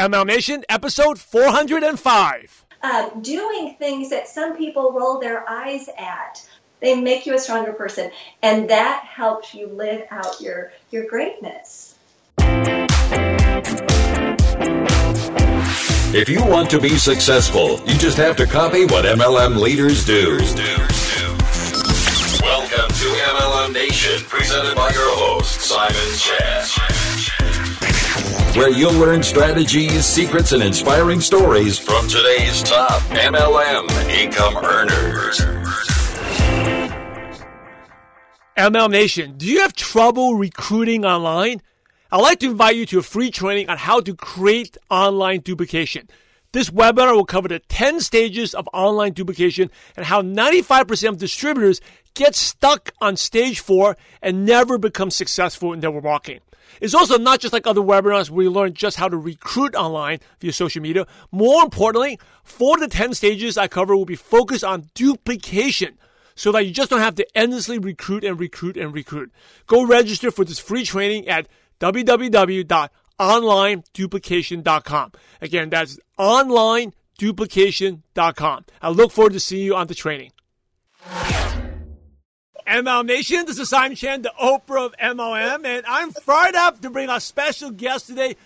MLM Nation, episode 405. Uh, doing things that some people roll their eyes at. They make you a stronger person, and that helps you live out your, your greatness. If you want to be successful, you just have to copy what MLM leaders do. Welcome to MLM Nation, presented by your host, Simon Chan. Where you'll learn strategies, secrets, and inspiring stories from today's top MLM income earners. MLM Nation, do you have trouble recruiting online? I'd like to invite you to a free training on how to create online duplication. This webinar will cover the 10 stages of online duplication and how 95% of distributors get stuck on stage four and never become successful in their marketing. It's also not just like other webinars where you learn just how to recruit online via social media. More importantly, four the 10 stages I cover will be focused on duplication so that you just don't have to endlessly recruit and recruit and recruit. Go register for this free training at www.onlineduplication.com. Again, that's onlineduplication.com. I look forward to seeing you on the training. MLM Nation, this is Simon Chan, the Oprah of MLM, and I'm fired up to bring our special guest today,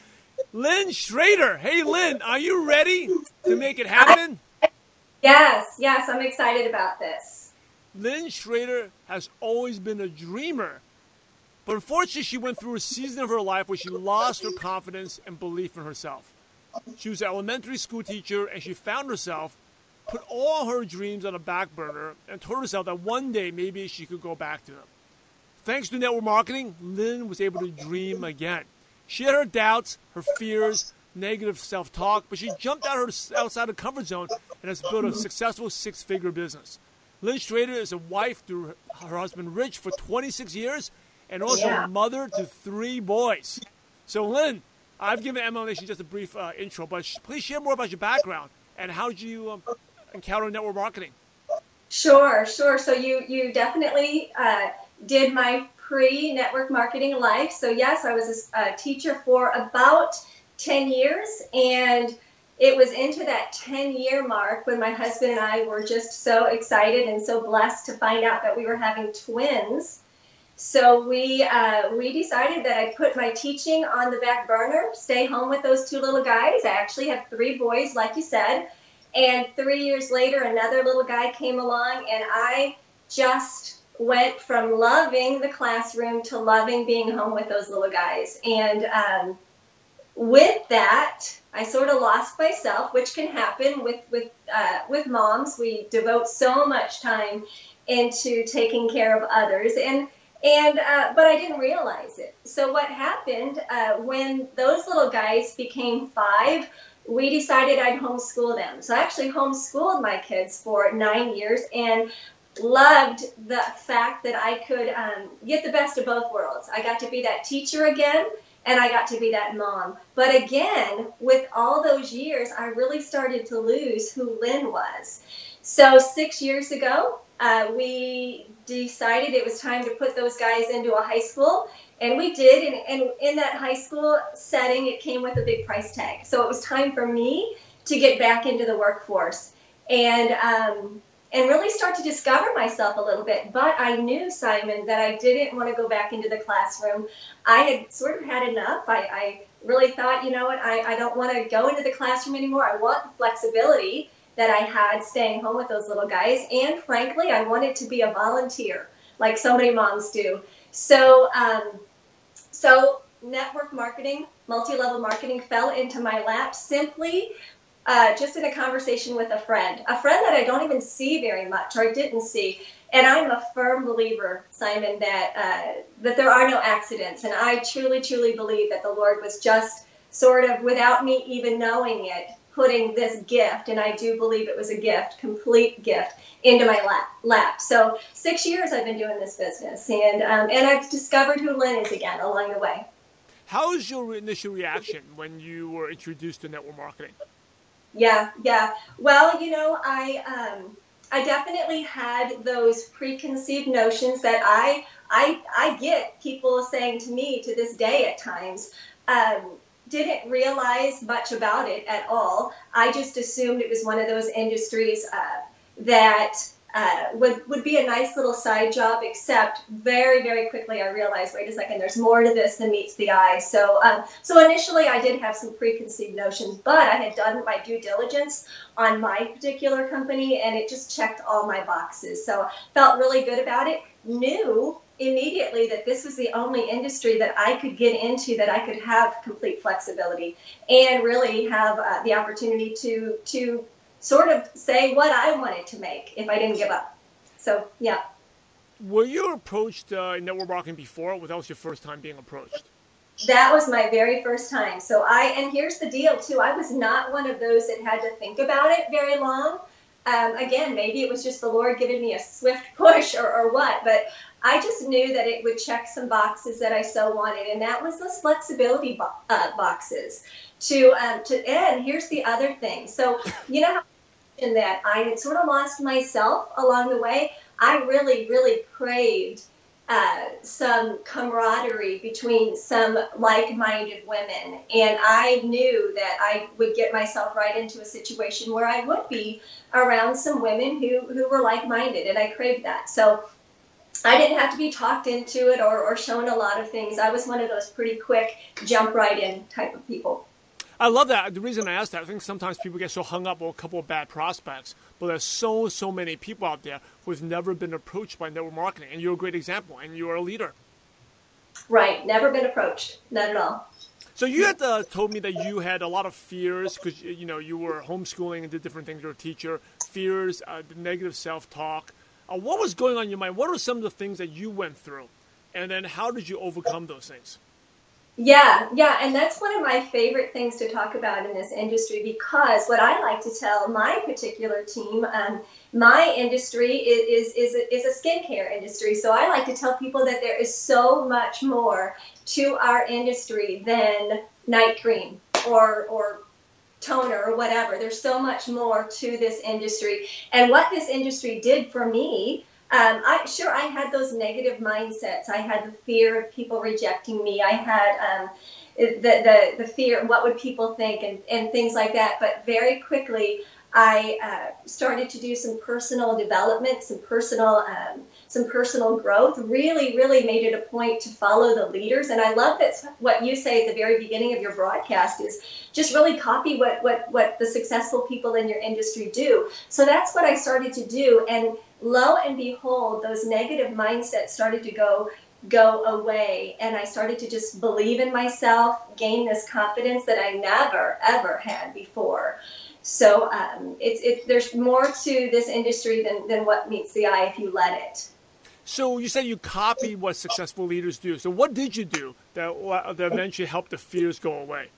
Lynn Schroeder. Hey, Lynn, are you ready to make it happen? Yes, yes, I'm excited about this. Lynn Schroeder has always been a dreamer but unfortunately, she went through a season of her life where she lost her confidence and belief in herself. She was an elementary school teacher, and she found herself put all her dreams on a back burner and told herself that one day maybe she could go back to them. Thanks to network marketing, Lynn was able to dream again. She had her doubts, her fears, negative self talk, but she jumped out her, outside her comfort zone and has built a successful six figure business. Lynn Schroeder is a wife to her husband Rich for 26 years and also yeah. mother to three boys. So, Lynn, I've given MLM Nation just a brief uh, intro, but sh- please share more about your background and how did you um, encounter network marketing? Sure, sure. So you you definitely uh, did my pre-network marketing life. So yes, I was a, a teacher for about ten years, and it was into that 10 year mark when my husband and I were just so excited and so blessed to find out that we were having twins. So we uh, we decided that I put my teaching on the back burner, stay home with those two little guys. I actually have three boys, like you said, and three years later, another little guy came along, and I just went from loving the classroom to loving being home with those little guys. And um, with that, I sort of lost myself, which can happen with with uh, with moms. We devote so much time into taking care of others, and and uh, but I didn't realize it. So what happened uh, when those little guys became five? We decided I'd homeschool them. So I actually homeschooled my kids for nine years and loved the fact that I could um, get the best of both worlds. I got to be that teacher again, and I got to be that mom. But again, with all those years, I really started to lose who Lynn was. So six years ago, uh, we decided it was time to put those guys into a high school, and we did. And, and in that high school setting, it came with a big price tag. So it was time for me to get back into the workforce and um, and really start to discover myself a little bit. But I knew Simon that I didn't want to go back into the classroom. I had sort of had enough. I, I really thought, you know what, I, I don't want to go into the classroom anymore. I want the flexibility that I had staying home with those little guys. And frankly, I wanted to be a volunteer, like so many moms do. So, um, so network marketing, multi-level marketing fell into my lap simply uh, just in a conversation with a friend, a friend that I don't even see very much or didn't see. And I'm a firm believer, Simon, that uh, that there are no accidents, and I truly, truly believe that the Lord was just sort of, without me even knowing it, putting this gift, and I do believe it was a gift, complete gift, into my lap. lap. So six years I've been doing this business, and um, and I've discovered who Lynn is again along the way. How was your initial reaction when you were introduced to network marketing? Yeah, yeah. Well, you know, I um, I definitely had those preconceived notions that I I I get people saying to me to this day at times. Um, didn't realize much about it at all. I just assumed it was one of those industries uh, that uh, would would be a nice little side job. Except very very quickly I realized, wait a second, there's more to this than meets the eye. So um, so initially I did have some preconceived notions, but I had done my due diligence on my particular company, and it just checked all my boxes. So felt really good about it. Knew immediately that this was the only industry that I could get into that I could have complete flexibility and really have uh, the opportunity to to sort of say what I wanted to make if I didn't give up. So, yeah. Were you approached uh, in network marketing before, or that was your first time being approached? That was my very first time. So I, and here's the deal too. I was not one of those that had to think about it very long. Um, again, maybe it was just the Lord giving me a swift push or, or what, but I just knew that it would check some boxes that I so wanted, and that was those flexibility bo- uh, boxes. To um, to and here's the other thing. So you know in that I had sort of lost myself along the way. I really, really craved uh, some camaraderie between some like-minded women, and I knew that I would get myself right into a situation where I would be around some women who who were like-minded, and I craved that. So. I didn't have to be talked into it or, or shown a lot of things. I was one of those pretty quick, jump right in type of people. I love that. The reason I asked that, I think sometimes people get so hung up on a couple of bad prospects, but there's so so many people out there who've never been approached by network marketing, and you're a great example, and you're a leader. Right, never been approached, not at all. So you had uh, told me that you had a lot of fears because you know you were homeschooling and did different things. You're a teacher. Fears, uh, the negative self-talk. Uh, what was going on in your mind? What are some of the things that you went through, and then how did you overcome those things? Yeah, yeah, and that's one of my favorite things to talk about in this industry because what I like to tell my particular team, um, my industry is, is, is, a, is a skincare industry. So I like to tell people that there is so much more to our industry than night cream or, or toner or whatever. There's so much more to this industry. And what this industry did for me um, I sure I had those negative mindsets. I had the fear of people rejecting me. I had um, the, the the fear what would people think and, and things like that. But very quickly, I uh, started to do some personal development, some personal um, some personal growth. Really, really made it a point to follow the leaders. And I love that what you say at the very beginning of your broadcast is just really copy what what what the successful people in your industry do. So that's what I started to do. And lo and behold, those negative mindsets started to go go away and I started to just believe in myself, gain this confidence that I never ever had before. So um, it's it, there's more to this industry than, than what meets the eye if you let it. So you said you copied what successful leaders do. So what did you do that, that eventually helped the fears go away?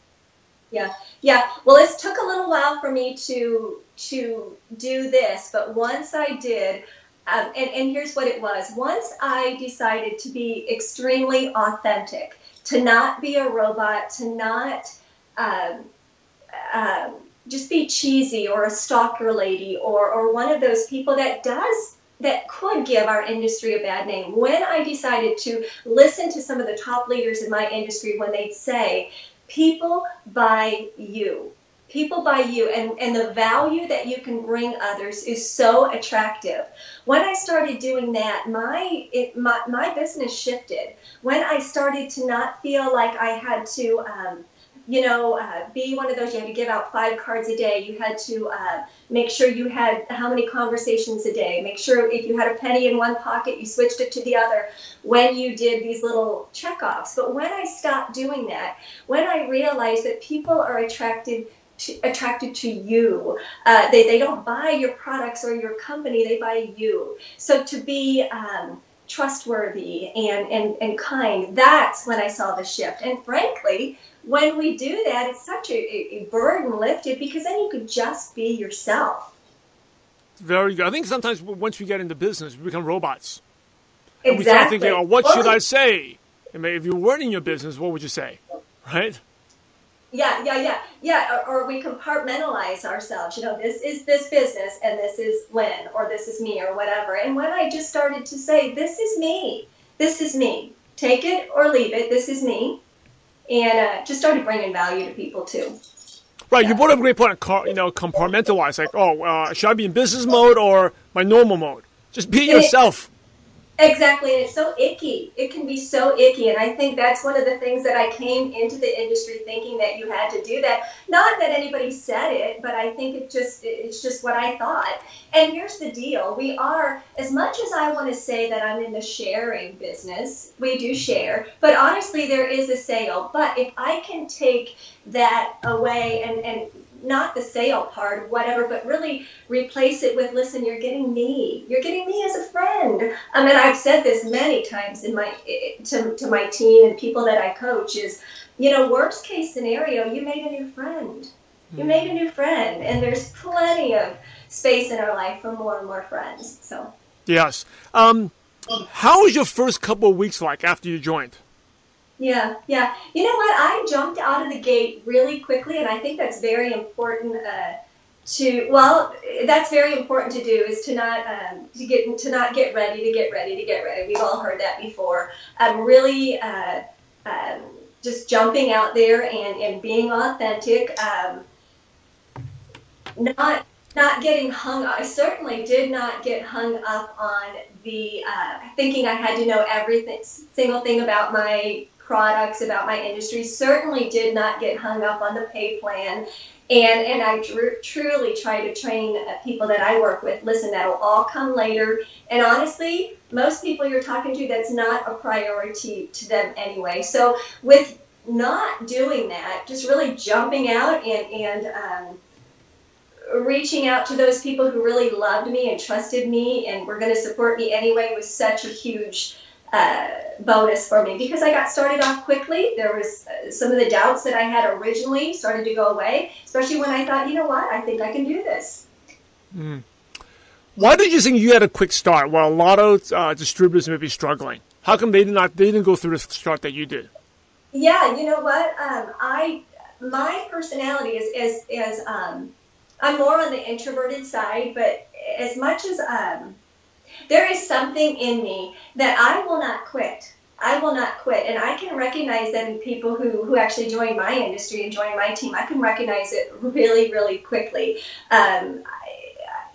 Yeah, yeah. Well, it took a little while for me to to do this, but once I did, um, and, and here's what it was. Once I decided to be extremely authentic, to not be a robot, to not um, um, just be cheesy or a stalker lady or, or one of those people that does that could give our industry a bad name. When I decided to listen to some of the top leaders in my industry when they'd say, people buy you. People buy you and, and the value that you can bring others is so attractive. When i started doing that my it, my, my business shifted. When i started to not feel like i had to um, you know, uh, be one of those. You had to give out five cards a day. You had to uh, make sure you had how many conversations a day. Make sure if you had a penny in one pocket, you switched it to the other when you did these little checkoffs. But when I stopped doing that, when I realized that people are attracted to, attracted to you. Uh, they, they don't buy your products or your company, they buy you. So to be um, trustworthy and, and, and kind, that's when I saw the shift. And frankly, when we do that, it's such a, a burden lifted because then you could just be yourself. Very good. I think sometimes once we get into business, we become robots. Exactly. And we start thinking, oh, what should I say? I mean, if you weren't in your business, what would you say? Right? Yeah, yeah, yeah, yeah. Or, or, we compartmentalize ourselves. You know, this is this business, and this is Lynn, or this is me, or whatever. And when I just started to say, this is me, this is me, take it or leave it, this is me, and uh, just started bringing value to people too. Right, yeah. you brought up a great point. You know, compartmentalize. Like, oh, uh, should I be in business mode or my normal mode? Just be yourself. Exactly, and it's so icky. It can be so icky, and I think that's one of the things that I came into the industry thinking that you had to do that. Not that anybody said it, but I think it just it's just what I thought. And here's the deal: we are as much as I want to say that I'm in the sharing business, we do share, but honestly, there is a sale. But if I can take that away and and not the sale part, or whatever, but really replace it with, listen, you're getting me. You're getting me as a friend. I mean, I've said this many times in my to, to my team and people that I coach is, you know, worst case scenario, you made a new friend. You hmm. made a new friend, and there's plenty of space in our life for more and more friends. So. Yes. Um, how was your first couple of weeks like after you joined? Yeah, yeah. You know what? I jumped out of the gate really quickly, and I think that's very important. Uh, to well, that's very important to do is to not um, to get to not get ready to get ready to get ready. We've all heard that before. Um, really, uh, um, just jumping out there and, and being authentic. Um, not not getting hung up. I certainly did not get hung up on the uh, thinking I had to know everything, single thing about my products, about my industry. Certainly did not get hung up on the pay plan. And, and I tr- truly try to train uh, people that I work with. Listen, that'll all come later. And honestly, most people you're talking to, that's not a priority to them anyway. So with not doing that, just really jumping out and, and um, reaching out to those people who really loved me and trusted me and were going to support me anyway was such a huge uh, bonus for me because I got started off quickly. There was uh, some of the doubts that I had originally started to go away, especially when I thought, you know what, I think I can do this. Mm. Why did you think you had a quick start while a lot of uh, distributors may be struggling? How come they did not they didn't go through the start that you did? Yeah, you know what? Um, I my personality is is is um, I'm more on the introverted side, but as much as um, there is something in me that I will not quit. I will not quit. And I can recognize that in people who, who actually join my industry and join my team. I can recognize it really, really quickly. Um, I,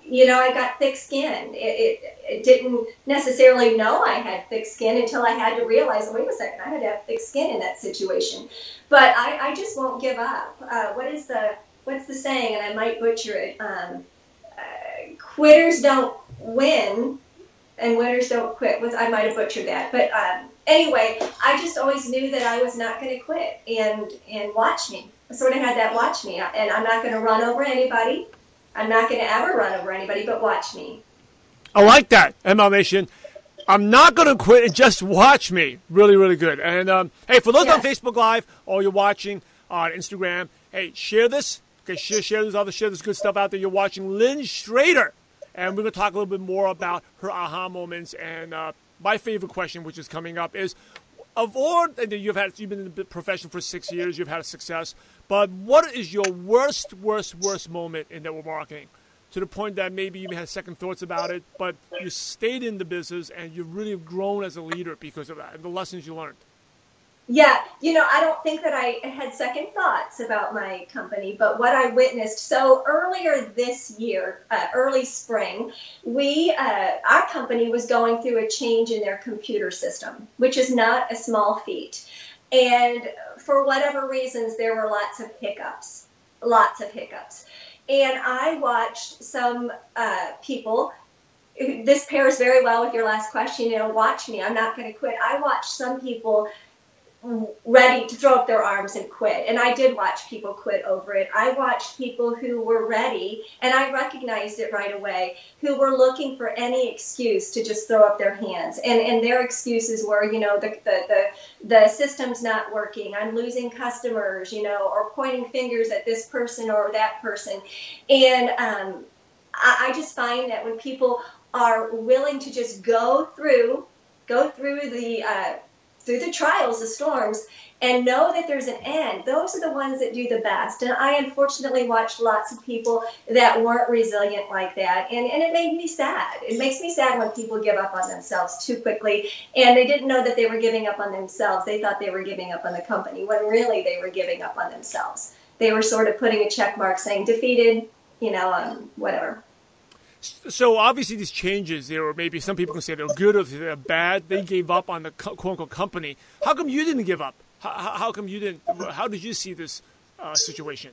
you know, I got thick skin. It, it, it, didn't necessarily know I had thick skin until I had to realize, wait a second, I had to have thick skin in that situation. But I, I just won't give up. Uh, what is the what's the saying? And I might butcher it. Um, uh, quitters don't win and winners don't quit. Was I might have butchered that, but um, anyway, I just always knew that I was not going to quit, and and watch me. I sort of had that watch me, and I'm not going to run over anybody. I'm not going to ever run over anybody, but watch me. I like that, ML Nation. I'm not going to quit and just watch me. Really, really good. And um, hey, for those yes. on Facebook Live or you're watching on Instagram, hey, share this. Okay, share, share this other, share this good stuff out there. You're watching Lynn Schroeder and we're going to talk a little bit more about her aha moments. And uh, my favorite question, which is coming up, is of all you've had, you've been in the profession for six years, you've had a success. But what is your worst, worst, worst moment in network marketing? To the point that maybe you had second thoughts about it, but you stayed in the business and you've really grown as a leader because of that and the lessons you learned. Yeah, you know, I don't think that I had second thoughts about my company, but what I witnessed. So earlier this year, uh, early spring, we uh, our company was going through a change in their computer system, which is not a small feat. And for whatever reasons, there were lots of hiccups, lots of hiccups. And I watched some uh, people this pairs very well with your last question. You know, watch me. I'm not going to quit. I watched some people ready to throw up their arms and quit. And I did watch people quit over it. I watched people who were ready, and I recognized it right away, who were looking for any excuse to just throw up their hands. And and their excuses were, you know, the the the, the system's not working. I'm losing customers, you know, or pointing fingers at this person or that person. And um, I, I just find that when people are willing to just go through, go through the uh, through the trials, the storms, and know that there's an end. Those are the ones that do the best. And I unfortunately watched lots of people that weren't resilient like that. And, and it made me sad. It makes me sad when people give up on themselves too quickly. And they didn't know that they were giving up on themselves. They thought they were giving up on the company when really they were giving up on themselves. They were sort of putting a check mark saying defeated, you know, um, whatever. So obviously these changes, there or maybe some people can say they're good or they're bad. They gave up on the quote unquote company. How come you didn't give up? How, how come you didn't? How did you see this uh, situation?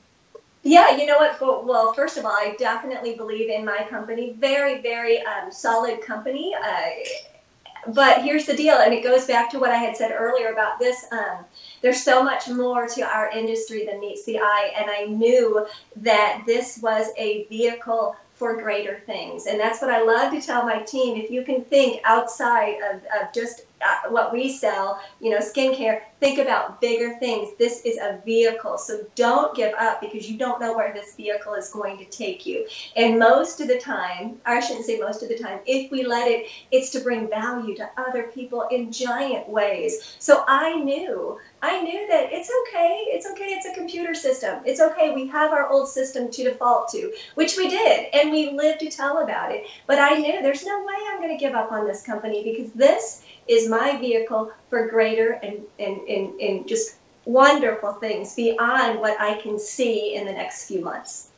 Yeah, you know what? Well, first of all, I definitely believe in my company. Very, very um, solid company. Uh, but here's the deal, and it goes back to what I had said earlier about this. Um, there's so much more to our industry than meets the eye, and I knew that this was a vehicle for greater things. And that's what I love to tell my team. If you can think outside of, of just uh, what we sell, you know, skincare, think about bigger things. This is a vehicle. So don't give up because you don't know where this vehicle is going to take you. And most of the time, I shouldn't say most of the time, if we let it, it's to bring value to other people in giant ways. So I knew, I knew that it's okay. It's okay. It's a computer system. It's okay. We have our old system to default to, which we did. And we lived to tell about it. But I knew there's no way I'm going to give up on this company because this is my vehicle for greater and, and, and, and just wonderful things beyond what I can see in the next few months.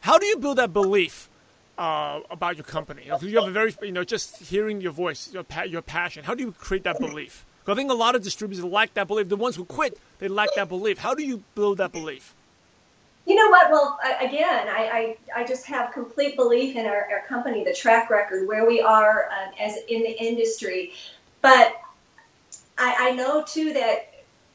How do you build that belief uh, about your company? You have a very, you know, just hearing your voice, your, pa- your passion. How do you create that belief? Because I think a lot of distributors lack that belief. The ones who quit, they lack that belief. How do you build that belief? You know what? Well, again, I, I, I just have complete belief in our, our company, the track record, where we are um, as in the industry. But I, I know too that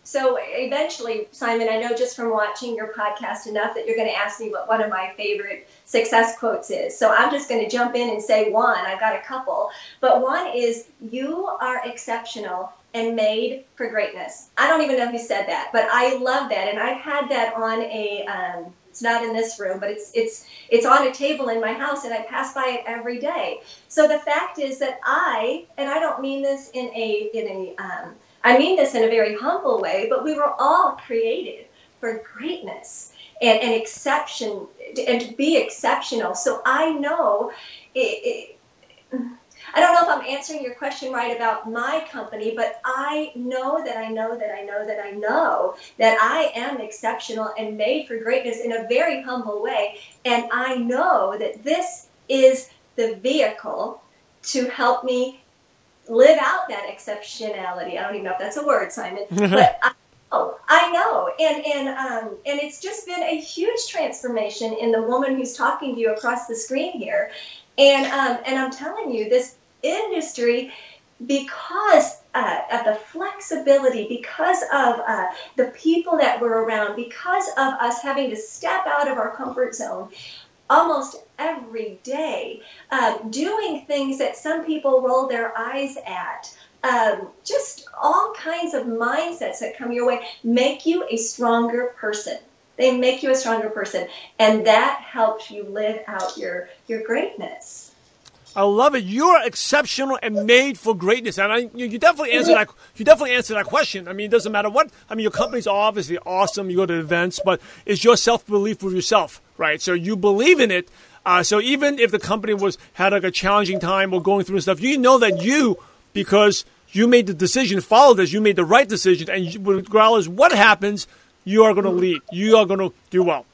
so eventually, Simon, I know just from watching your podcast enough that you're going to ask me what one of my favorite success quotes is. So I'm just going to jump in and say one. I've got a couple. But one is, You are exceptional and made for greatness. I don't even know who said that, but I love that. And I've had that on a. Um, it's not in this room, but it's it's it's on a table in my house, and I pass by it every day. So the fact is that I, and I don't mean this in a in a, um, I mean this in a very humble way, but we were all created for greatness and, and exception and to be exceptional. So I know it, it I don't know if I'm answering your question right about my company, but I know that I know that I know that I know that I am exceptional and made for greatness in a very humble way. And I know that this is the vehicle to help me live out that exceptionality. I don't even know if that's a word, Simon, but I know, I know, and and um, and it's just been a huge transformation in the woman who's talking to you across the screen here, and um, and I'm telling you, this industry because uh, of the flexibility, because of uh, the people that we're around, because of us having to step out of our comfort zone almost every day, uh, doing things that some people roll their eyes at. Um, just all kinds of mindsets that come your way make you a stronger person. They make you a stronger person, and that helps you live out your your greatness. I love it. You're exceptional and made for greatness, and I, you, you definitely answer that. You definitely answer that question. I mean, it doesn't matter what. I mean, your company's obviously awesome. You go to events, but it's your self belief with yourself, right? So you believe in it. Uh, so even if the company was had like a challenging time or going through stuff, you know that you, because you made the decision, follow this. You made the right decision, and you, regardless what happens, you are going to lead. You are going to do well,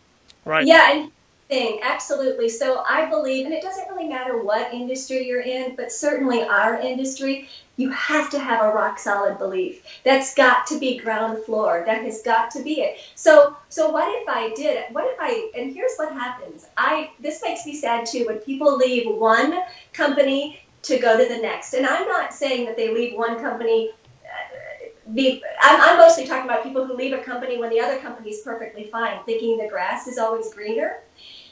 right? Yeah. And- thing, absolutely. So I believe, and it doesn't really matter what industry you're in, but certainly our industry, you have to have a rock solid belief. That's got to be ground floor. That has got to be it. So, so what if I did? What if I? And here's what happens. I this makes me sad too when people leave one company to go to the next. And I'm not saying that they leave one company uh, I'm, I'm, mostly talking about people who leave a company when the other company is perfectly fine, thinking the grass is always greener.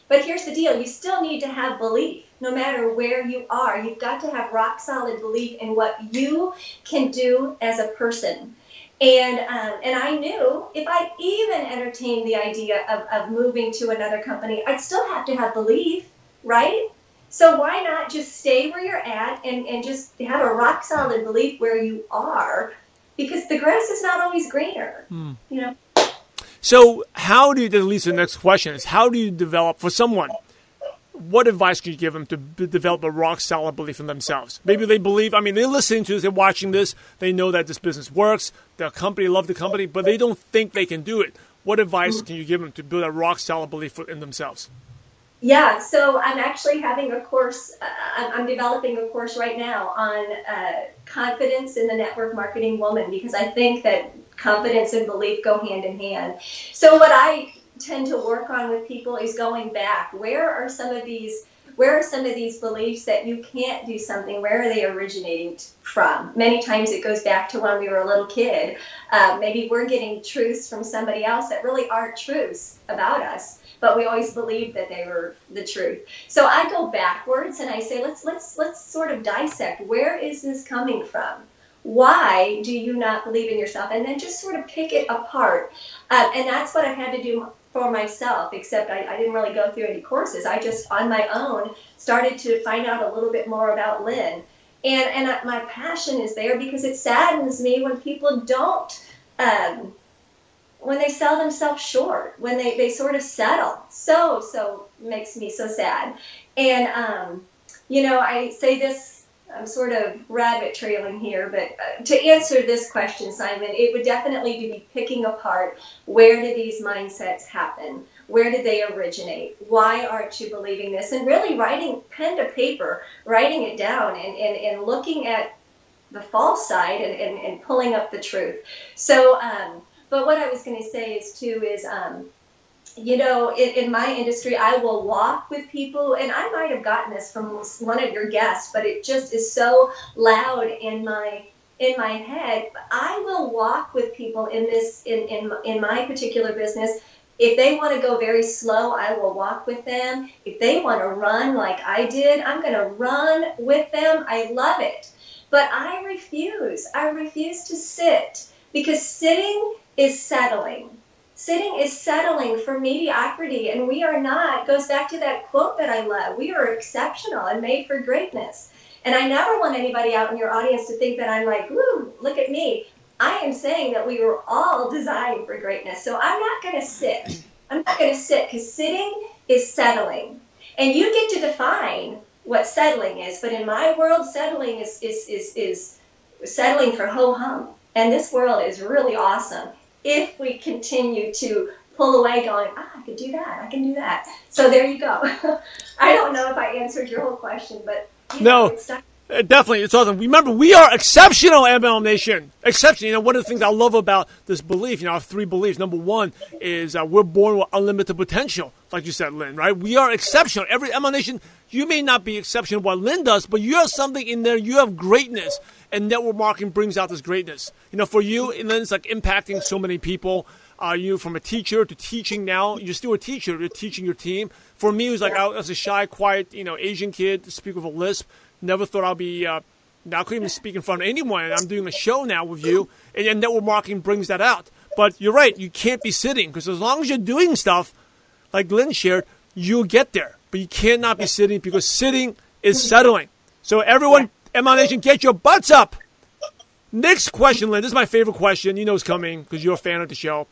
But here's the deal you still need to have belief no matter where you are. You've got to have rock solid belief in what you can do as a person. And, um, and I knew if I even entertained the idea of, of moving to another company, I'd still have to have belief, right? So why not just stay where you're at and, and just have a rock solid belief where you are because the grass is not always greener. Hmm. You know. So, how do you, that leads to the next question is how do you develop, for someone, what advice can you give them to b- develop a rock solid belief in themselves? Maybe they believe, I mean, they're listening to this, they're watching this, they know that this business works, the company love the company, but they don't think they can do it. What advice can you give them to build a rock solid belief in themselves? Yeah, so I'm actually having a course, uh, I'm, I'm developing a course right now on uh, confidence in the network marketing woman because I think that confidence and belief go hand in hand. So, what I tend to work on with people is going back. Where are some of these? Where are some of these beliefs that you can't do something? Where are they originating from? Many times it goes back to when we were a little kid. Uh, maybe we're getting truths from somebody else that really aren't truths about us but we always believed that they were the truth. So I go backwards and I say, let's let's let's sort of dissect where is this coming from? Why do you not believe in yourself? And then just sort of pick it apart. Uh, and that's what I had to do for myself, except I, I didn't really go through any courses. I just, on my own, started to find out a little bit more about Lynn. And, and my passion is there because it saddens me when people don't um, when they sell themselves short, when they, they sort of settle. So, so makes me so sad. And, um, you know, I say this, I'm sort of rabbit trailing here, but uh, to answer this question, Simon, it would definitely be picking apart where did these mindsets happen? Where did they originate? Why aren't you believing this? And really writing pen to paper, writing it down and, and, and looking at the false side and, and, and pulling up the truth. So, um, but what I was going to say is too is, um, you know, in, in, my industry, I will walk with people, and I might have gotten this from one of your guests, but it just is so loud in my in my head. I will walk with people in this in in in my particular business. If they want to go very slow, I will walk with them. If they want to run like I did, I'm going to run with them. I love it. But I refuse. I refuse to sit because sitting is settling. Sitting is settling for mediocrity, and we are not. Goes back to that quote that I love. We are exceptional and made for greatness. And I never want anybody out in your audience to think that I'm like, woo, look at me. I am saying that we were all designed for greatness. So I'm not going to sit. I'm not going to sit because sitting is settling. And you get to define what settling is. But in my world, settling is, is, is, is settling for ho hum. And this world is really awesome if we continue to pull away going, ah, I can do that, I can do that. So there you go. I don't know if I answered your whole question, but no. Know, uh, Definitely, it's awesome. Remember, we are exceptional, MLM Nation. Exceptional. You know, one of the things I love about this belief, you know, our three beliefs. Number one is uh, we're born with unlimited potential, like you said, Lynn. Right? We are exceptional. Every MLM Nation, you may not be exceptional what Lynn does, but you have something in there. You have greatness, and network marketing brings out this greatness. You know, for you, and then it's like impacting so many people. Are uh, you from a teacher to teaching now? You're still a teacher. You're teaching your team. For me, it was like I was a shy, quiet, you know, Asian kid to speak with a lisp. Never thought I'd be. Uh, now I couldn't even speak in front of anyone. I'm doing a show now with you, and, and network marketing brings that out. But you're right. You can't be sitting because as long as you're doing stuff, like Lynn shared, you'll get there. But you cannot be sitting because sitting is settling. So everyone, MLM Nation, get your butts up. Next question, Lynn. This is my favorite question. You know it's coming because you're a fan of the show.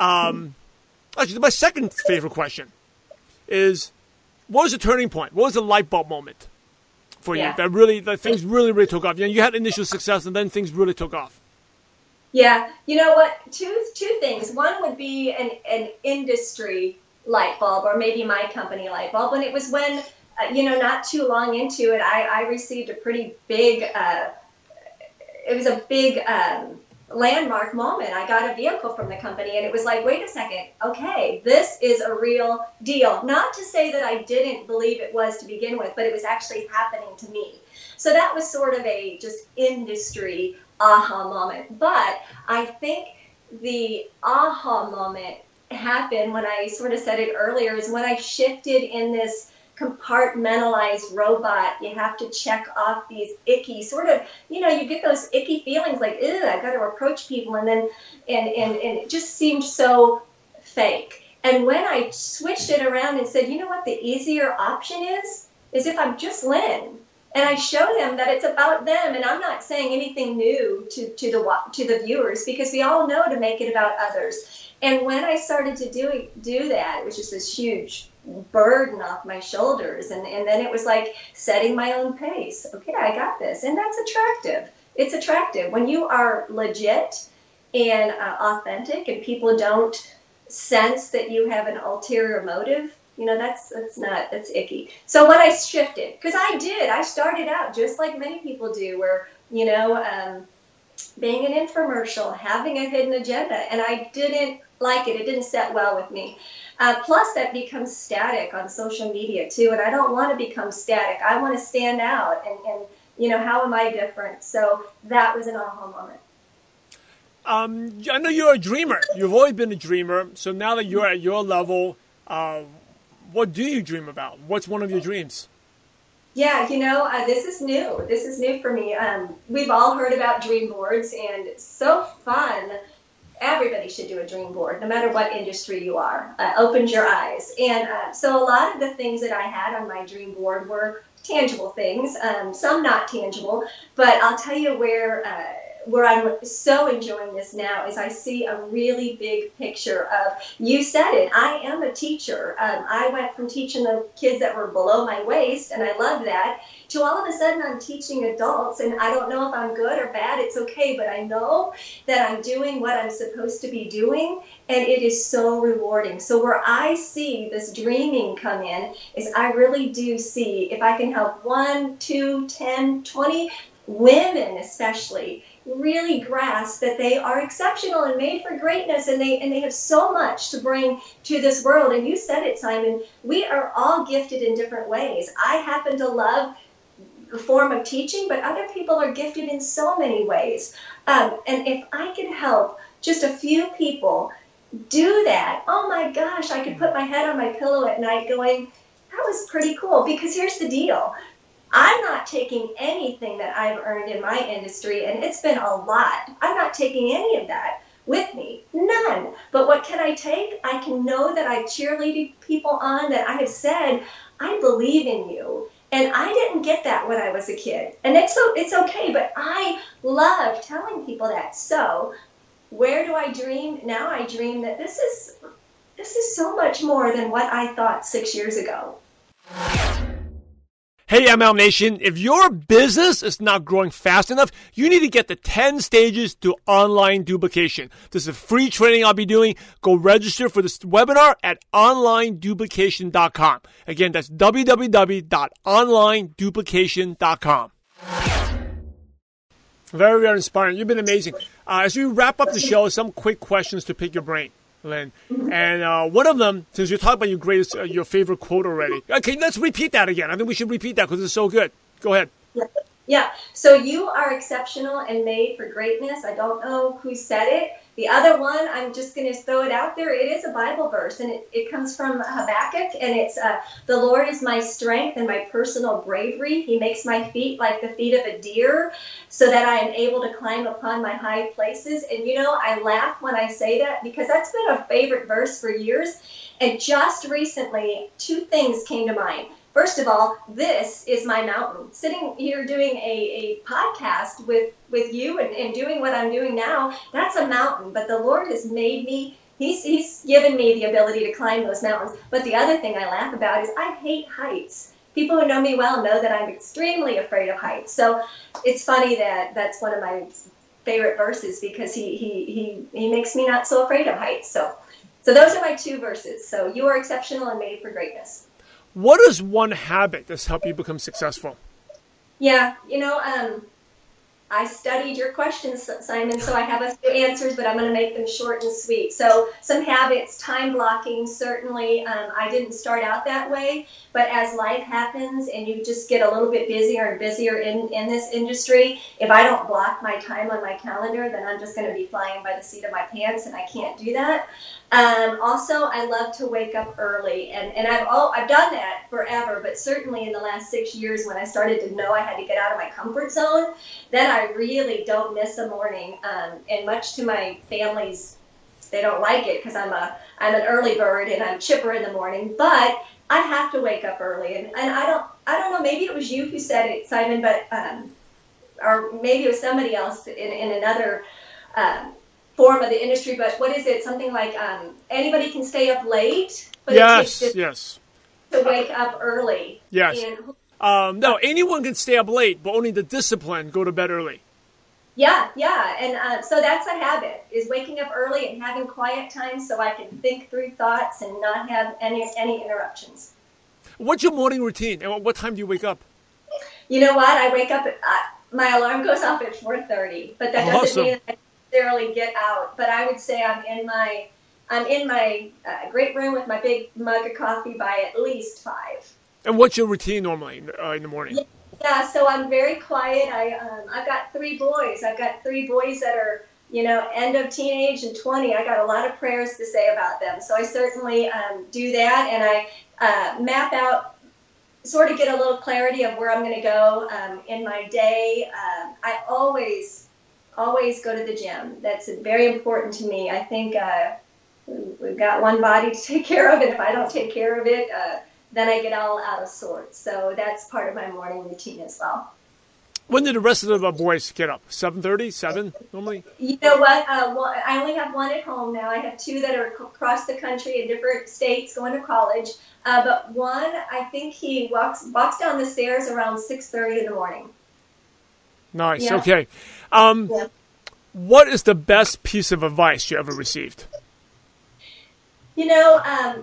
Um, actually, my second favorite question is, what was the turning point? What was the light bulb moment? for yeah. you that really that things really really took off. You know, you had initial success and then things really took off. Yeah, you know what? Two two things. One would be an an industry light bulb, or maybe my company light bulb. And it was when, uh, you know, not too long into it, I, I received a pretty big. Uh, it was a big um, landmark moment. I got a vehicle from the company and it was like, wait a second, okay, this is a real deal. Not to say that I didn't believe it was to begin with, but it was actually happening to me. So that was sort of a just industry aha moment. But I think the aha moment happened when I sort of said it earlier is when I shifted in this compartmentalized robot. You have to check off these icky sort of, you know, you get those icky feelings like, ugh, I got to approach people, and then, and, and, and it just seemed so fake. And when I switched it around and said, you know what, the easier option is, is if I'm just Lynn and I show them that it's about them. And I'm not saying anything new to, to the to the viewers because we all know to make it about others. And when I started to do do that, it was just this huge burden off my shoulders. And, and then it was like setting my own pace. Okay, I got this. And that's attractive. It's attractive. When you are legit and uh, authentic and people don't sense that you have an ulterior motive, you know, that's that's not that's icky. So when I shifted, because I did, I started out just like many people do, where you know, um, being an infomercial, having a hidden agenda, and I didn't like it. It didn't set well with me. Uh, plus, that becomes static on social media too, and I don't want to become static. I want to stand out, and, and you know, how am I different? So that was an aha moment. Um, I know you're a dreamer. You've always been a dreamer. So now that you're at your level, uh, what do you dream about? What's one of your dreams? Yeah, you know, uh, this is new. This is new for me. Um, we've all heard about dream boards, and it's so fun everybody should do a dream board, no matter what industry you are. Uh, opens your eyes. And uh, so a lot of the things that I had on my dream board were tangible things, um, some not tangible, but I'll tell you where. Where I'm so enjoying this now is I see a really big picture of you said it. I am a teacher. Um, I went from teaching the kids that were below my waist, and I love that, to all of a sudden I'm teaching adults, and I don't know if I'm good or bad. It's okay, but I know that I'm doing what I'm supposed to be doing, and it is so rewarding. So where I see this dreaming come in is I really do see if I can help one, two, ten, twenty women especially really grasp that they are exceptional and made for greatness and they and they have so much to bring to this world. And you said it simon we are all gifted in different ways. I happen to love the form of teaching but other people are gifted in so many ways. Um, and if i can help just a few people do that oh my gosh i could put my head on my pillow at night going that was pretty cool because here's the deal I'm not taking anything that I've earned in my industry, and it's been a lot. I'm not taking any of that with me. None. But what can I take? I can know that I cheerleaded people on, that I have said, I believe in you. And I didn't get that when I was a kid. And it's so it's okay, but I love telling people that. So where do I dream? Now I dream that this is this is so much more than what I thought six years ago. Hey, ML Nation, if your business is not growing fast enough, you need to get the 10 stages to online duplication. This is a free training I'll be doing. Go register for this webinar at onlineduplication.com. Again, that's www.onlineduplication.com. Very, very inspiring. You've been amazing. Uh, as we wrap up the show, some quick questions to pick your brain. Lynn. And uh, one of them, since you talked about your greatest, uh, your favorite quote already. Okay, let's repeat that again. I think we should repeat that because it's so good. Go ahead. Yeah. yeah. So you are exceptional and made for greatness. I don't know who said it. The other one, I'm just going to throw it out there. It is a Bible verse, and it, it comes from Habakkuk, and it's uh, The Lord is my strength and my personal bravery. He makes my feet like the feet of a deer, so that I am able to climb upon my high places. And you know, I laugh when I say that because that's been a favorite verse for years. And just recently, two things came to mind. First of all, this is my mountain. Sitting here doing a, a podcast with, with you and, and doing what I'm doing now, that's a mountain. But the Lord has made me, he's, he's given me the ability to climb those mountains. But the other thing I laugh about is I hate heights. People who know me well know that I'm extremely afraid of heights. So it's funny that that's one of my favorite verses because he, he, he, he makes me not so afraid of heights. So, so those are my two verses. So you are exceptional and made for greatness. What is one habit that's helped you become successful? Yeah, you know, um, I studied your questions, Simon, so I have a few answers, but I'm going to make them short and sweet. So, some habits, time blocking, certainly. Um, I didn't start out that way, but as life happens and you just get a little bit busier and busier in, in this industry, if I don't block my time on my calendar, then I'm just going to be flying by the seat of my pants, and I can't do that. Um, also, I love to wake up early, and, and I've all, I've done that forever, but certainly in the last six years when I started to know I had to get out of my comfort zone, then I really don't miss a morning. Um, and much to my family's, they don't like it because I'm a I'm an early bird and I'm chipper in the morning, but I have to wake up early. And, and I don't I don't know, maybe it was you who said it, Simon, but um, or maybe it was somebody else in, in another um, form of the industry. But what is it? Something like um, anybody can stay up late, but yes, it takes yes, to wake up early. yes. And Um, no, anyone can stay up late, but only the discipline go to bed early. Yeah, yeah, and uh, so that's a habit: is waking up early and having quiet time so I can think through thoughts and not have any any interruptions. What's your morning routine, and what time do you wake up? You know what? I wake up. At, uh, my alarm goes off at 4:30, but that doesn't Awesome. mean I necessarily get out. But I would say I'm in my I'm in my uh, great room with my big mug of coffee by at least five. And what's your routine normally uh, in the morning? Yeah, so I'm very quiet. I um, I've got three boys. I've got three boys that are you know end of teenage and 20. I got a lot of prayers to say about them. So I certainly um, do that, and I uh, map out, sort of get a little clarity of where I'm going to go um, in my day. Um I always always go to the gym. That's very important to me. I think uh, we've got one body to take care of, and if I don't take care of it. Uh, then I get all out of sorts. So that's part of my morning routine as well. When do the rest of the boys get up? 7.30, 7 normally? You know what? Uh, one, I only have one at home now. I have two that are across the country in different states going to college. Uh, but one, I think he walks walks down the stairs around 6:30 in the morning. Nice, Yeah. okay. Um, Yeah. What is the best piece of advice you ever received? You know, um,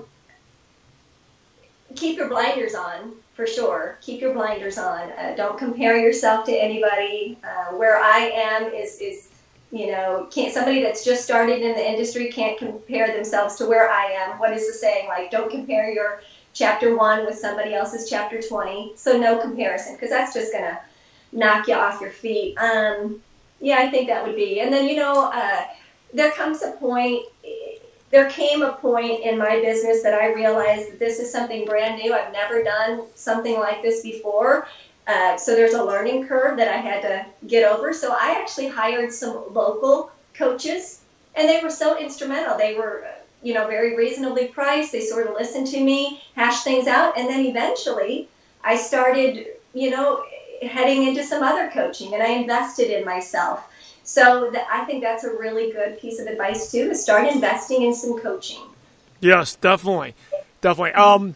keep your blinders on for sure. Keep your blinders on. Uh, don't compare yourself to anybody. Uh, where I am is is you know can't somebody that's just started in the industry can't compare themselves to where I am. What is the saying? Like don't compare your chapter one with somebody else's chapter twenty. So no comparison because that's just gonna knock you off your feet. Um, yeah, I think that would be. And then you know. Uh, there comes a point there came a point in my business that I realized that this is something brand new. I've never done something like this before. Uh, so there's a learning curve that I had to get over. So I actually hired some local coaches, and they were so instrumental. They were, you know, very reasonably priced. They sort of listened to me, hashed things out, and then eventually I started, you know, heading into some other coaching, and I invested in myself. So I think that's a really good piece of advice too: is start investing in some coaching. Yes, definitely, definitely. Um,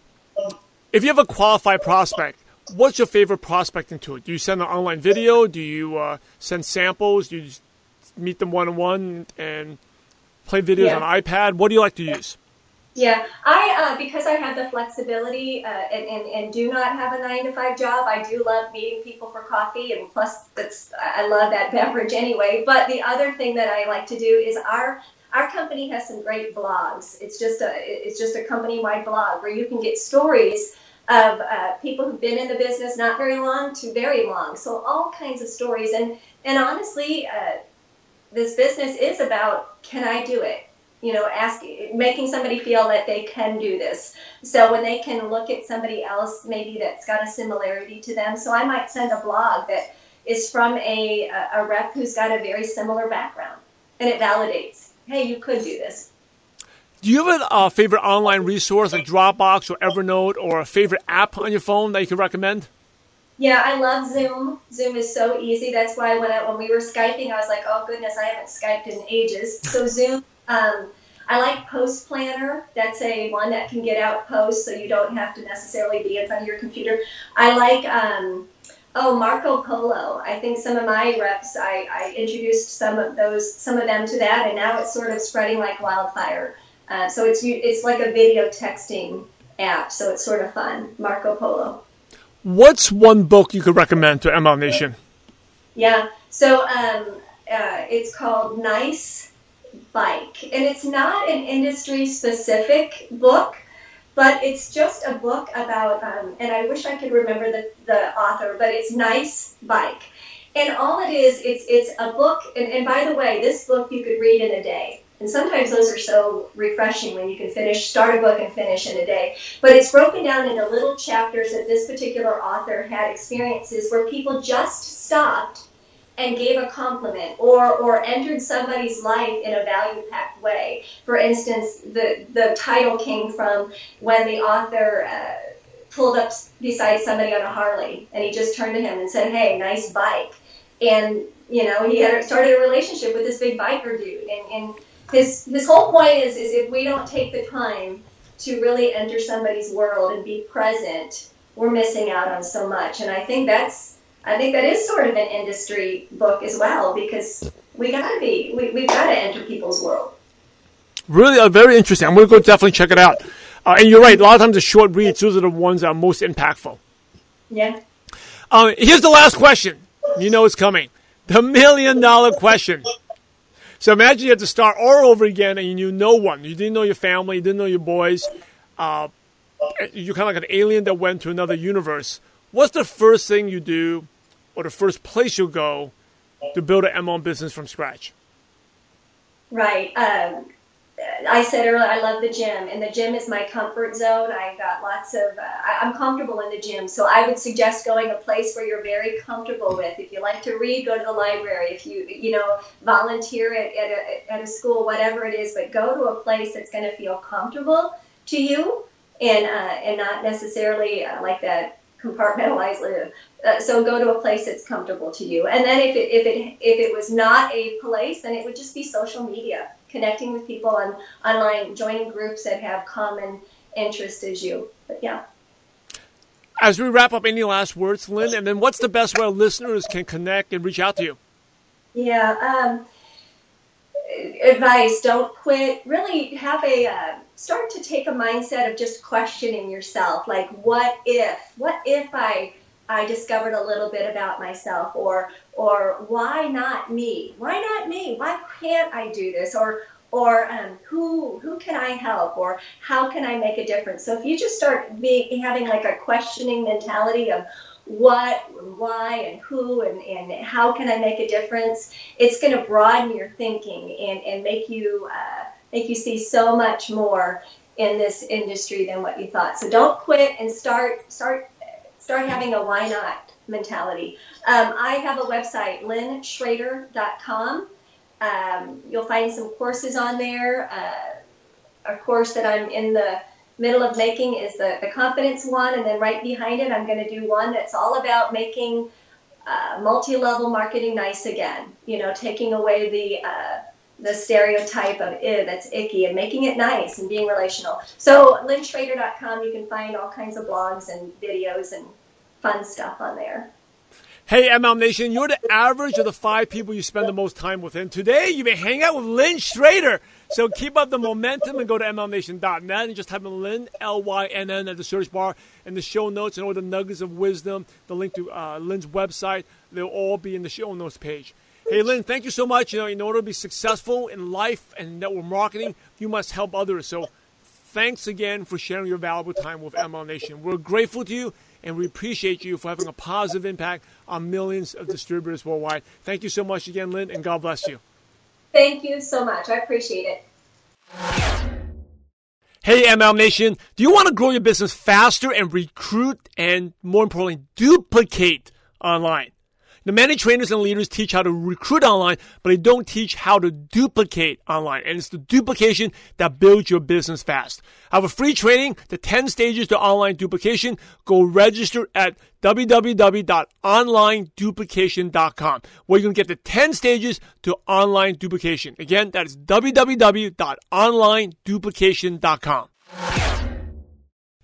if you have a qualified prospect, what's your favorite prospecting tool? Do you send an online video? Do you uh, send samples? Do you meet them one on one and play videos Yeah. on iPad? What do you like to use? Yeah, I uh, because I have the flexibility uh, and, and and do not have a nine to five job. I do love meeting people for coffee, and plus, that's I love that beverage anyway. But the other thing that I like to do is our our company has some great blogs. It's just a it's just a company wide blog where you can get stories of uh, people who've been in the business not very long to very long. So all kinds of stories, and and honestly, uh, this business is about can I do it? You know, asking, making somebody feel that they can do this. So when they can look at somebody else, maybe that's got a similarity to them. So I might send a blog that is from a, a rep who's got a very similar background, and it validates, hey, you could do this. Do you have a uh, favorite online resource like Dropbox or Evernote or a favorite app on your phone that you could recommend? Yeah, I love Zoom. Zoom is so easy. That's why when I, when we were skyping, I was like, oh goodness, I haven't skyped in ages. So Zoom. Um, I like Post Planner. That's a one that can get out posts, so you don't have to necessarily be in front of your computer. I like um, oh Marco Polo. I think some of my reps, I, I introduced some of those, some of them to that, and now it's sort of spreading like wildfire. Uh, so it's it's like a video texting app, so it's sort of fun. Marco Polo. What's one book you could recommend to MLM Nation? Yeah. So um, uh, it's called Nice Bike, and it's not an industry specific book, but it's just a book about. Um, and I wish I could remember the the author, but it's Nice Bike, and all it is, it's it's a book. And, and by the way, this book you could read in a day. And sometimes those are so refreshing when you can finish, start a book and finish in a day. But it's broken down into little chapters that this particular author had experiences where people just stopped and gave a compliment or or entered somebody's life in a value packed way. For instance, the the title came from when the author uh, pulled up beside somebody on a Harley and he just turned to him and said, "Hey, nice bike." And you know, he had started a relationship with this big biker dude and, and his his whole point is is if we don't take the time to really enter somebody's world and be present, we're missing out on so much. And I think that's I think that is sort of an industry book as well because we gotta be we, we've got to enter people's world. Really, uh, very interesting. I'm to go definitely check it out. Uh, and you're right. A lot of times the short reads, those are the ones that are most impactful. Yeah. Um, here's the last question. You know it's coming. The million dollar question. So imagine you had to start all over again and you knew no one. You didn't know your family, you didn't know your boys. Uh, you're kind of like an alien that went to another universe. What's the first thing you do or the first place you'll go to build an MLM business from scratch? Right. Um, I said earlier, I love the gym, and the gym is my comfort zone. I've got lots of, uh, I'm comfortable in the gym, so I would suggest going a place where you're very comfortable with. If you like to read, go to the library. If you, you know, volunteer at, at, a, at a school, whatever it is, but go to a place that's going to feel comfortable to you and uh, and not necessarily uh, like that compartmentalized. Uh, so go to a place that's comfortable to you. And then if it if it if it was not a place, then it would just be social media connecting with people on online, joining groups that have common interests as you. But yeah. As we wrap up, any last words, Lynn? And then what's the best way listeners can connect and reach out to you? Yeah. Um, advice don't quit. Really have a. Uh, start to take a mindset of just questioning yourself like what if what if i i discovered a little bit about myself or or why not me? Why not me? Why can't I do this? Or or um, who who can I help? Or how can I make a difference? So if you just start being having like a questioning mentality of what, and why, and who, and, and how can I make a difference, it's going to broaden your thinking and, and make you uh, make you see so much more in this industry than what you thought. So don't quit and start start start having a why not mentality. Um, I have a website, lynnschroeder.com. Um, you'll find some courses on there. Uh, a course that I'm in the middle of making is the, the confidence one, and then right behind it, I'm going to do one that's all about making uh, multi-level marketing nice again. You know, taking away the uh, the stereotype of "ew, that's icky" and making it nice and being relational. So, lynnschroeder.com, you can find all kinds of blogs and videos and fun stuff on there. Hey, MLM Nation, you're the average of the five people you spend the most time with. And today, you may hang out with Lynn Schroeder. So keep up the momentum and go to MLMNation.net and just type in Lynn, L Y N N, at the search bar and the show notes and all the nuggets of wisdom, the link to uh, Lynn's website. They'll all be in the show notes page. Hey, Lynn, thank you so much. You know, in order to be successful in life and network marketing, you must help others. So thanks again for sharing your valuable time with MLM Nation. We're grateful to you and we appreciate you for having a positive impact on millions of distributors worldwide. Thank you so much again, Lynn, and God bless you. Thank you so much. I appreciate it. Hey, MLM Nation, do you want to grow your business faster and recruit and, more importantly, duplicate online? The many trainers and leaders teach how to recruit online, but they don't teach how to duplicate online. And it's the duplication that builds your business fast. I have a free training, the 10 stages to online duplication. Go register at www.onlineduplication.com where you can get the 10 stages to online duplication. Again, that is www.onlineduplication.com.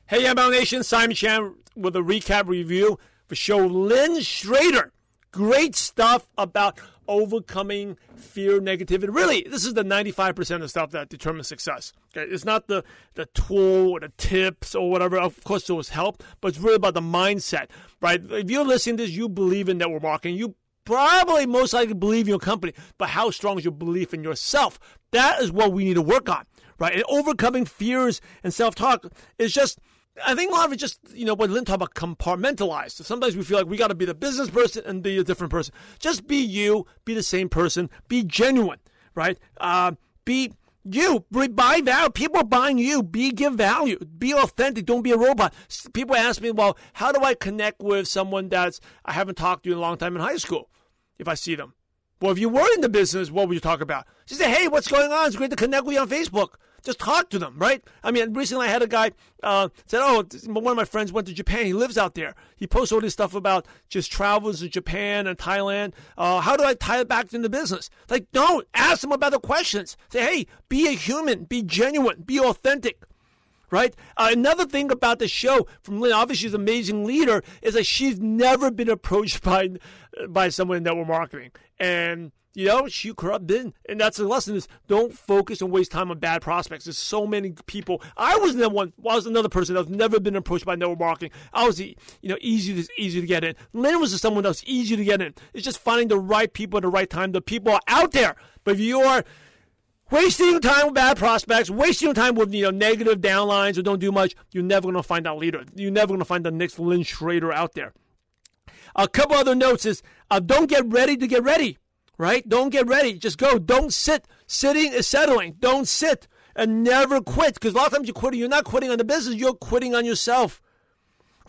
Hey, MLM Nation, Simon Chan with a recap review for show Lynn Schroeder great stuff about overcoming fear, negativity. Really, this is the 95% of stuff that determines success. Okay? It's not the, the tool or the tips or whatever. Of course, those help, but it's really about the mindset, right? If you're listening to this, you believe in network marketing. You probably most likely believe in your company, but how strong is your belief in yourself? That is what we need to work on, right? And overcoming fears and self-talk is just – I think a lot of it just, you know, what Lynn talked about compartmentalized. So sometimes we feel like we got to be the business person and be a different person. Just be you, be the same person, be genuine, right? Uh, be you, buy value. People are buying you. Be give value. Be authentic. Don't be a robot. People ask me, well, how do I connect with someone that's I haven't talked to in a long time in high school? if I see them. Well, if you were in the business, what would you talk about? Just say, hey, what's going on? It's great to connect with you on Facebook. Just talk to them, right? I mean, recently I had a guy uh, said, "Oh, one of my friends went to Japan. He lives out there. He posts all this stuff about just travels to Japan and Thailand. Uh, how do I tie it back into business? Like, don't ask them about the questions. Say, hey, be a human, be genuine, be authentic." right? Uh, another thing about the show from Lynn, obviously she's an amazing leader, is that she's never been approached by by someone in network marketing. And you know, shoot corrupt didn't. And that's the lesson is don't focus and waste time on bad prospects. There's so many people. I was the one, I was another person that's never been approached by network marketing. I was, the, you know, easy to, easy to get in. Lynn was someone that's easy to get in. It's just finding the right people at the right time. The people are out there. But if you are wasting time with bad prospects, wasting your time with you know negative downlines or don't do much, you're never going to find that leader. You're never going to find the next Lynn Schroeder out there. A couple other notes is uh, don't get ready to get ready, right? Don't get ready. Just go. Don't sit. Sitting is settling. Don't sit and never quit because a lot of times you're quitting. You're not quitting on the business. You're quitting on yourself,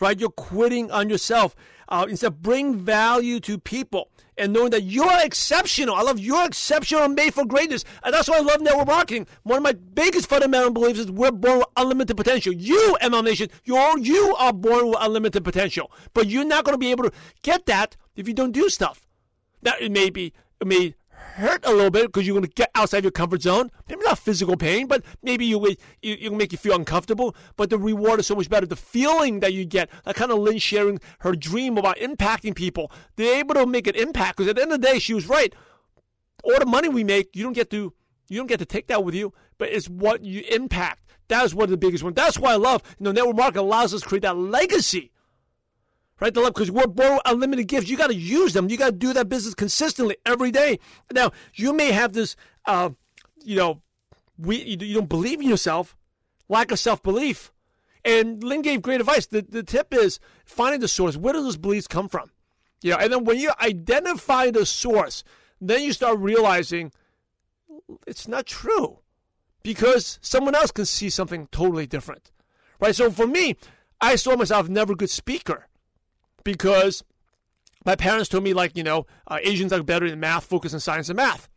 right? You're quitting on yourself. Uh, instead, bring value to people and knowing that you're exceptional. I love you're exceptional and made for greatness. And that's why I love network marketing. One of my biggest fundamental beliefs is we're born with unlimited potential. You, MLM Nation, you're, you are born with unlimited potential. But you're not going to be able to get that if you don't do stuff. Now, it may be, it may hurt a little bit because you're going to get outside your comfort zone. Maybe not physical pain, but maybe you will you, you make you feel uncomfortable. But the reward is so much better. The feeling that you get, like kind of Lynn sharing her dream about impacting people, they're able to make an impact. Because at the end of the day, she was right. All the money we make, you don't get to you don't get to take that with you, but it's what you impact. That is one of the biggest ones. That's why I love you know network marketing allows us to create that legacy right? The love because we're born unlimited gifts. You got to use them. You got to do that business consistently every day. Now you may have this, uh, you know, we you don't believe in yourself, lack of self belief. And Lynn gave great advice. The the tip is finding the source. Where do those beliefs come from? You know, and then when you identify the source, then you start realizing it's not true because someone else can see something totally different, right? So for me, I saw myself never a good speaker because my parents told me like you know uh, Asians are better in math, focus on science and math,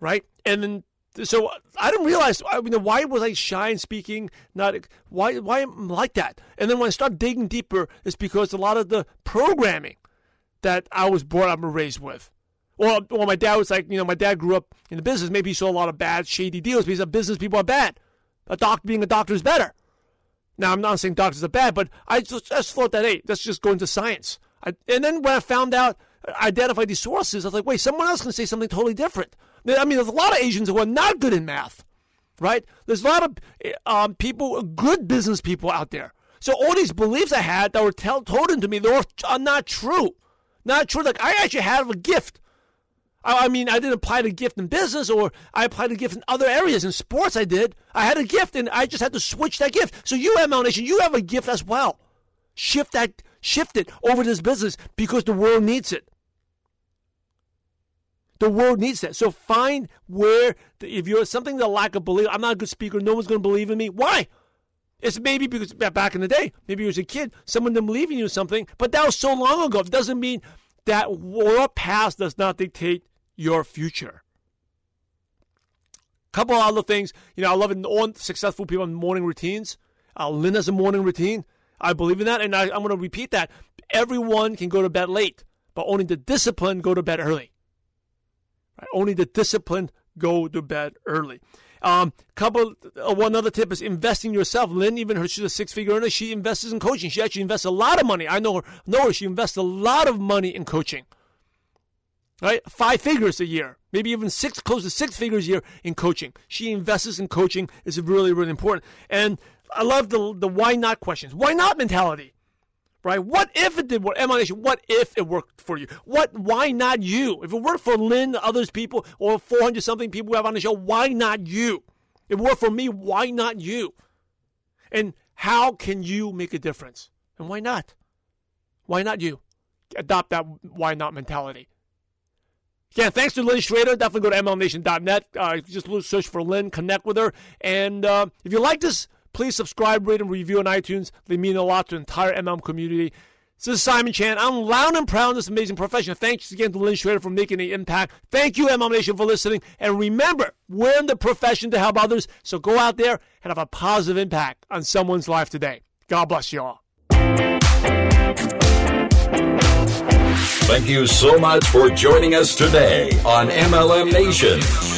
right? And then so I didn't realize I mean why was I shy in speaking? Not why why am I like that? And then when I start digging deeper, it's because a lot of the programming that I was brought up and raised with. Well, well, my dad was like, you know, my dad grew up in the business. Maybe he saw a lot of bad, shady deals because business people are bad. A doctor being a doctor is better. Now, I'm not saying doctors are bad, but I just, just thought that, hey, let's just go into science. I, and then when I found out, identified these sources, I was like, wait, someone else can say something totally different. I mean, there's a lot of Asians who are not good in math, right? There's a lot of um, people, good business people out there. So all these beliefs I had that were tell, told into me, they are not true. Not true. Like, I actually have a gift. I mean, I didn't apply the gift in business or I applied the gift in other areas. In sports, I did. I had a gift and I just had to switch that gift. So you, MLM Nation, you have a gift as well. Shift that, shift it over to this business because the world needs it. The world needs that. So find where, if you're something that lack of belief, I'm not a good speaker, no one's going to believe in me. Why? It's maybe because back in the day, maybe you was a kid, someone didn't believe in you or something, but that was so long ago. It doesn't mean that your past does not dictate your future. Couple other things, you know, I love it. All successful people in morning routines. Uh, Lynn a morning routine. I believe in that, and I, I'm going to repeat that. Everyone can go to bed late, but only the disciplined go to bed early. Right? Only the disciplined go to bed early. Um, couple, uh, one other tip is investing yourself. Lynn, even her, she's a six figure earner. She invests in coaching. She actually invests a lot of money. I know her, know her. She invests a lot of money in coaching right? Five figures a year, maybe even six, close to six figures a year in coaching. She invests in coaching is really, really important. And I love the the why not questions. Why not mentality, right? What if it did work? MLM Nation. What if it worked for you? What? Why not you? If it worked for Lynn, others people, or 400 something people we have on the show, why not you? If it worked for me, why not you? And how can you make a difference? And why not? Why not you? Adopt that why not mentality. Yeah, thanks to Lynn Schroeder. Definitely go to MLMNation.net. Uh, just search for Lynn, connect with her. And uh, if you like this, please subscribe, rate, and review on iTunes. They mean a lot to the entire MLM community. This is Simon Chan. I'm loud and proud of this amazing profession. Thanks again to Lynn Schroeder for making the impact. Thank you, MLM Nation, for listening. And remember, we're in the profession to help others. So go out there and have a positive impact on someone's life today. God bless you all. Thank you so much for joining us today on MLM Nation.